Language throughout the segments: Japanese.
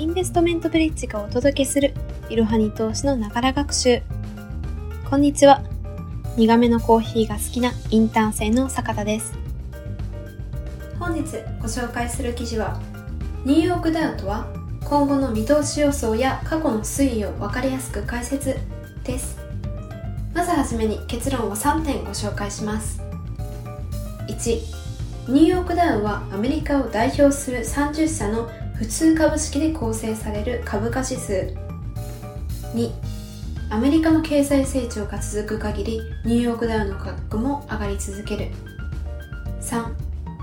インベストメントブリッジがお届けするいろはに投資のながら学習。こんにちは。苦めのコーヒーが好きなインターン生の坂田です。本日ご紹介する記事はニューヨークダウとは今後の見通し予想や過去の推移を分かりやすく解説です。まずはじめに結論を3点ご紹介します。1ニューヨークダウはアメリカを代表する30社の普通株式で構成される株価指数2アメリカの経済成長が続く限りニューヨークダウの価格も上がり続ける。3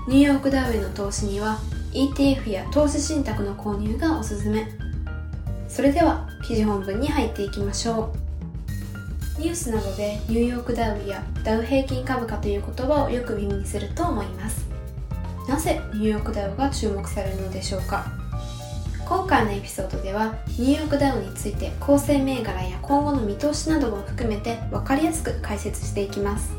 ニューヨークダウへの投資には ETF や投資信託の購入がおすすめ。それでは記事本文に入っていきましょう。ニュースなどでニューヨークダウやダウ平均株価という言葉をよく耳にすると思います。なぜニューヨークダウが注目されるのでしょうか？今回のエピソードではニューヨークダウについて構成銘柄や今後の見通しなども含めて分かりやすく解説していきます。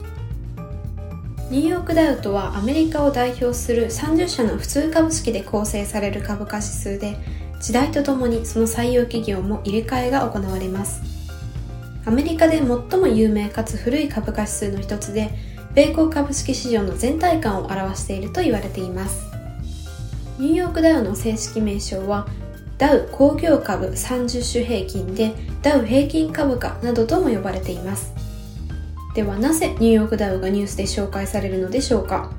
ニューヨークダウとはアメリカを代表する30社の普通株式で構成される株価指数で時代とともにその採用企業も入れ替えが行われます。アメリカで最も有名かつ古い株価指数の一つで米国株式市場の全体感を表していると言われています。ニューヨークダウの正式名称はダウ工業株30種平均でダウ平均株価などとも呼ばれています。ではなぜニューヨークダウがニュースで紹介されるのでしょうか？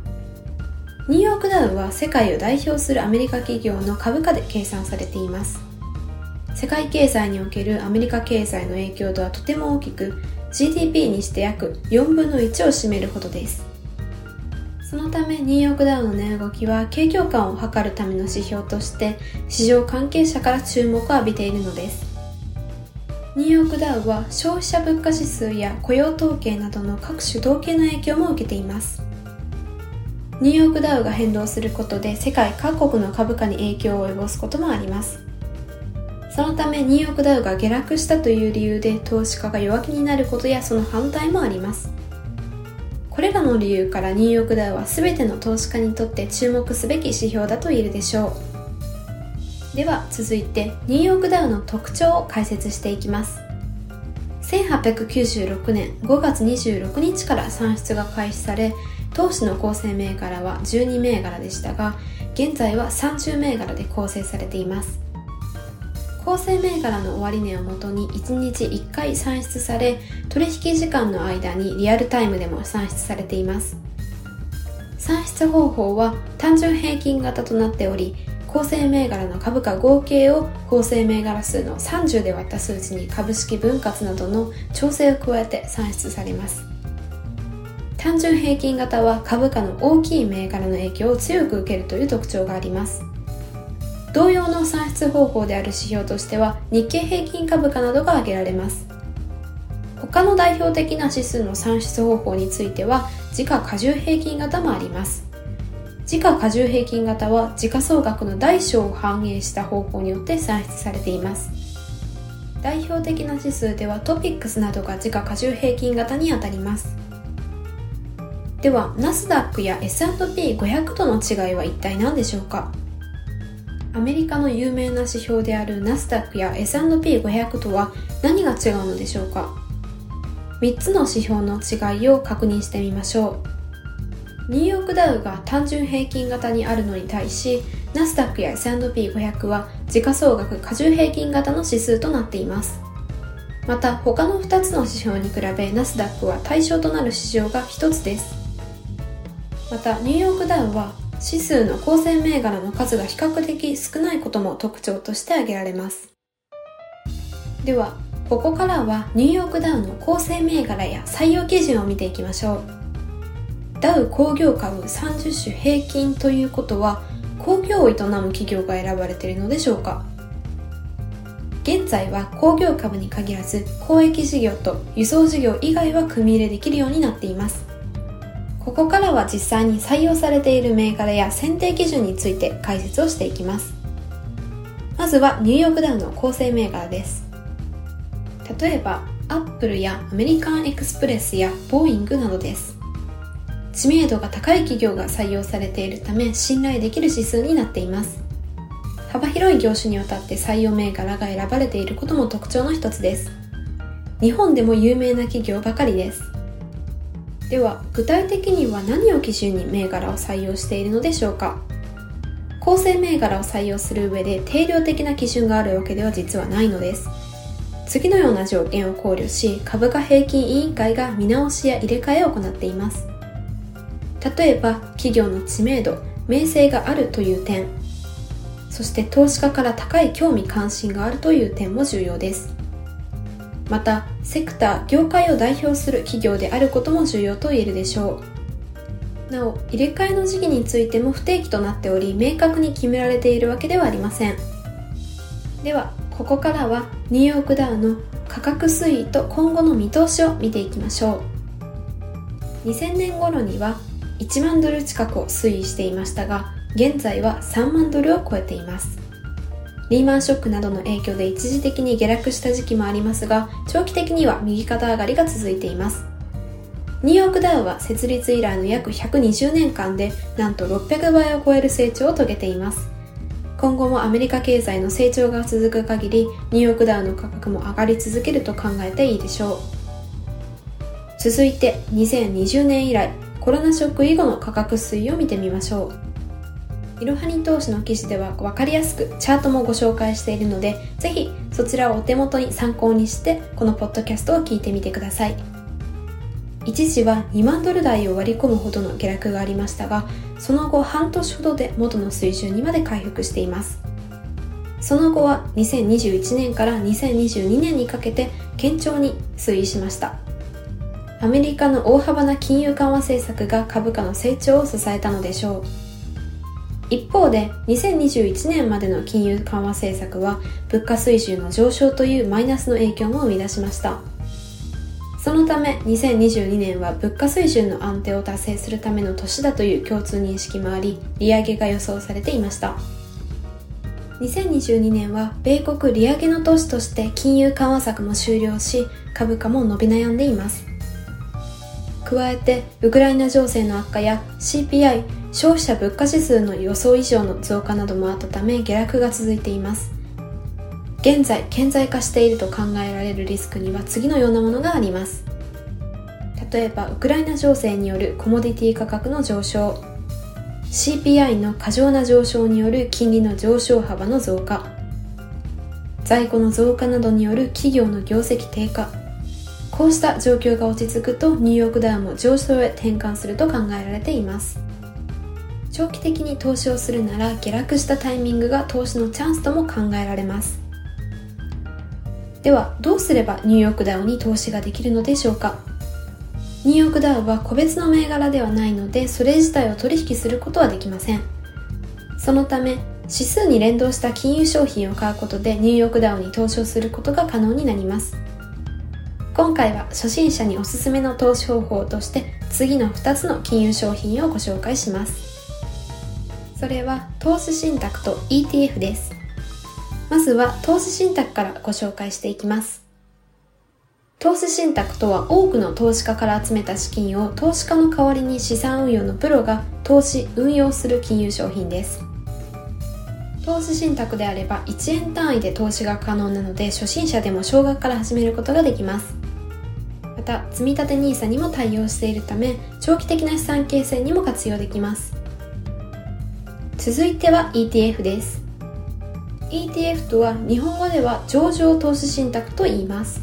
ニューヨークダウは世界を代表するアメリカ企業の株価で計算されています。世界経済におけるアメリカ経済の影響度はとても大きく GDP にして約4分の1を占めるほどです。そのためニューヨークダウの値動きは景況感を測るための指標として市場関係者から注目を浴びているのです。ニューヨークダウは消費者物価指数や雇用統計などの各種統計の影響も受けています。ニューヨークダウが変動することで世界各国の株価に影響を及ぼすこともあります。そのためニューヨークダウが下落したという理由で投資家が弱気になることやその反対もあります。これらの理由からニューヨークダウは全ての投資家にとって注目すべき指標だと言えるでしょう。では続いてニューヨークダウの特徴を解説していきます。1896年5月26日から算出が開始され投資の構成銘柄は12銘柄でしたが現在は30銘柄で構成されています。構成銘柄の終値をもとに1日1回算出され取引時間の間にリアルタイムでも算出されています。算出方法は単純平均型となっており構成銘柄の株価合計を構成銘柄数の30で割った数値に株式分割などの調整を加えて算出されます。単純平均型は株価の大きい銘柄の影響を強く受けるという特徴があります。同様の算出方法である指標としては日経平均株価などが挙げられます。他の代表的な指数の算出方法については時価過重平均型もあります。時価過重平均型は時価総額の大小を反映した方法によって算出されています。代表的な指数ではトピックスなどが時価過重平均型にあたります。ではナスダックや S&P500 との違いは一体何でしょうか？アメリカの有名な指標であるナスダックや S&P500 とは何が違うのでしょうか？3つの指標の違いを確認してみましょう。ニューヨークダウが単純平均型にあるのに対しナスダックや S&P500 は時価総額過重平均型の指数となっています。また他の2つの指標に比べナスダックは対象となる市場が1つです。またニューヨークダウは指数の構成銘柄の数が比較的少ないことも特徴として挙げられます。ではここからはニューヨークダウの構成銘柄や採用基準を見ていきましょう。ダウ工業株30種平均ということは工業を営む企業が選ばれているのでしょうか？現在は工業株に限らず交易事業と輸送事業以外は組み入れできるようになっています。ここからは実際に採用されている銘柄や選定基準について解説をしていきます。まずはニューヨークダウの構成銘柄です。例えばアップルやアメリカンエクスプレスやボーイングなどです。知名度が高い企業が採用されているため信頼できる指数になっています。幅広い業種にわたって採用銘柄が選ばれていることも特徴の一つです。日本でも有名な企業ばかりです。では具体的には何を基準に銘柄を採用しているのでしょうか？構成銘柄を採用する上で定量的な基準があるわけでは実はないのです。次のような条件を考慮し株価平均委員会が見直しや入れ替えを行っています。例えば企業の知名度名声があるという点。そして投資家から高い興味関心があるという点も重要です。またセクター業界を代表する企業であることも重要と言えるでしょう。なお入れ替えの時期についても不定期となっており明確に決められているわけではありません。ではここからはニューヨークダウの価格推移と今後の見通しを見ていきましょう。2000年頃には1万ドル近くを推移していましたが現在は3万ドルを超えています。リーマンショックなどの影響で一時的に下落した時期もありますが長期的には右肩上がりが続いています。ニューヨークダウは設立以来の約120年間でなんと600倍を超える成長を遂げています。今後もアメリカ経済の成長が続く限りニューヨークダウの価格も上がり続けると考えていいでしょう。続いて2020年以来コロナショック以後の価格推移を見てみましょう。いろはに投資の記事では分かりやすくチャートもご紹介しているのでぜひそちらをお手元に参考にしてこのポッドキャストを聞いてみてください。一時は2万ドル台を割り込むほどの下落がありましたがその後半年ほどで元の水準にまで回復しています。その後は2021年から2022年にかけて堅調に推移しました。アメリカの大幅な金融緩和政策が株価の成長を支えたのでしょう。一方で2021年までの金融緩和政策は物価水準の上昇というマイナスの影響も生み出しました。そのため2022年は物価水準の安定を達成するための年だという共通認識もあり利上げが予想されていました。2022年は米国利上げの年として金融緩和策も終了し株価も伸び悩んでいます。加えてウクライナ情勢の悪化や CPI 消費者物価指数の予想以上の増加などもあったため下落が続いています。現在顕在化していると考えられるリスクには次のようなものがあります。例えばウクライナ情勢によるコモディティ価格の上昇。CPI の過剰な上昇による金利の上昇幅の増加。在庫の増加などによる企業の業績低下。こうした状況が落ち着くとニューヨークダウンも上昇へ転換すると考えられています。長期的に投資をするなら下落したタイミングが投資のチャンスとも考えられます。ではどうすればニューヨークダウに投資ができるのでしょうか？ニューヨークダウは個別の銘柄ではないのでそれ自体を取引することはできません。そのため指数に連動した金融商品を買うことでニューヨークダウに投資をすることが可能になります。今回は初心者におすすめの投資方法として次の2つの金融商品をご紹介します。それは投資信託と ETF ですまずは投資信託からご紹介していきます。投資信託とは多くの投資家から集めた資金を投資家の代わりに資産運用のプロが投資運用する金融商品です。投資信託であれば1円単位で投資が可能なので初心者でも少額から始めることができます。また、積立 NISA にも対応しているため長期的な資産形成にも活用できます。続いては ETF です。ETF とは日本語では上場投資信託と言います。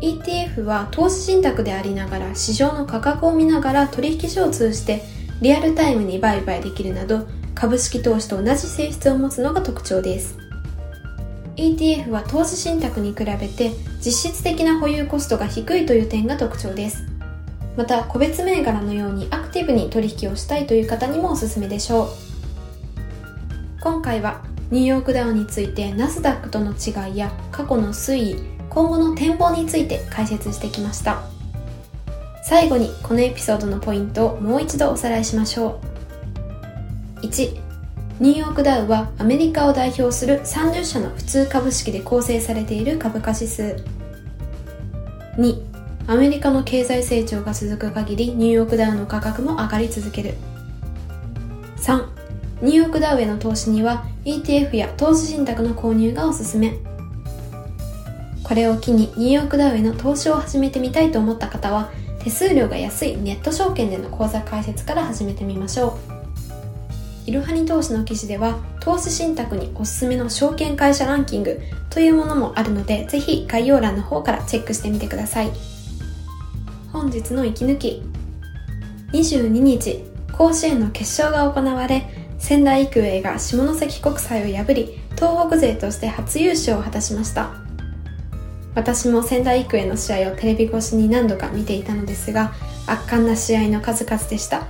ETF は投資信託でありながら市場の価格を見ながら取引所を通じてリアルタイムに売買できるなど株式投資と同じ性質を持つのが特徴です。ETF は投資信託に比べて実質的な保有コストが低いという点が特徴です。また個別銘柄のようにアクティブに取引をしたいという方にもおすすめでしょう。今回はニューヨークダウについてナスダックとの違いや過去の推移今後の展望について解説してきました。最後にこのエピソードのポイントをもう一度おさらいしましょう。1ニューヨークダウはアメリカを代表する30社の普通株式で構成されている株価指数。2アメリカの経済成長が続く限りニューヨークダウの価格も上がり続ける。3ニューヨークダウへの投資には ETF や投資信託の購入がおすすめ。これを機にニューヨークダウへの投資を始めてみたいと思った方は、手数料が安いネット証券での口座開設から始めてみましょう。いろはに投資の記事では投資信託におすすめの証券会社ランキングというものもあるのでぜひ概要欄の方からチェックしてみてください本日の息抜き22日甲子園の決勝が行われ仙台育英が下関国際を破り東北勢として初優勝を果たしました。私も仙台育英の試合をテレビ越しに何度か見ていたのですが圧巻な試合の数々でした。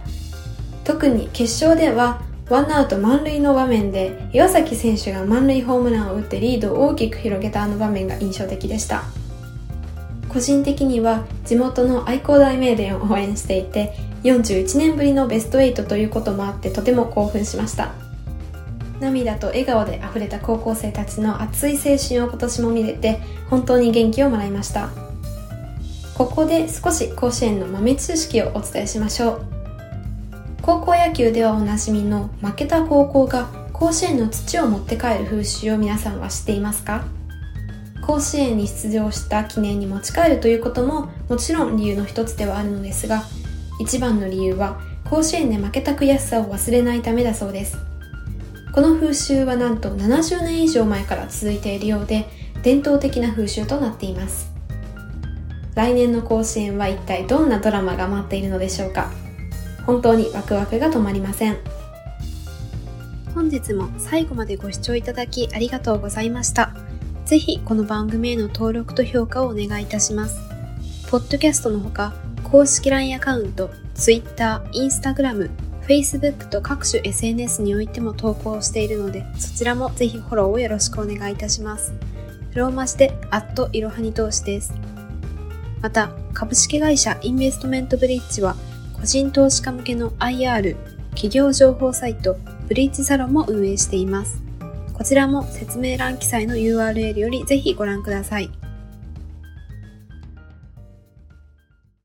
特に決勝ではワンアウト満塁の場面で岩崎選手が満塁ホームランを打ってリードを大きく広げたあの場面が印象的でした。個人的には地元の愛工大名電を応援していて41年ぶりのベスト8ということもあってとても興奮しました。涙と笑顔で溢れた高校生たちの熱い青春を今年も見れて本当に元気をもらいました。ここで少し甲子園の豆知識をお伝えしましょう。高校野球ではおなじみの負けた高校が甲子園の土を持って帰る風習を皆さんは知っていますか？甲子園に出場した記念に持ち帰るということももちろん理由の一つではあるのですが一番の理由は甲子園で負けた悔しさを忘れないためだそうです。この風習はなんと70年以上前から続いているようで伝統的な風習となっています。来年の甲子園は一体どんなドラマが待っているのでしょうか。本当にワクワクが止まりません。本日も最後までご視聴いただきありがとうございました。ぜひこの番組への登録と評価をお願いいたします。ポッドキャストのほか公式 LINE アカウント Twitter、Instagram、Facebook と各種 SNS においても投稿しているのでそちらもぜひフォローをよろしくお願いいたしますローマ字で、アットいろはに投資です。また、株式会社インベストメントブリッジは、個人投資家向けの IR 企業情報サイトブリッジサロンも運営しています。こちらも説明欄記載の URL よりぜひご覧ください。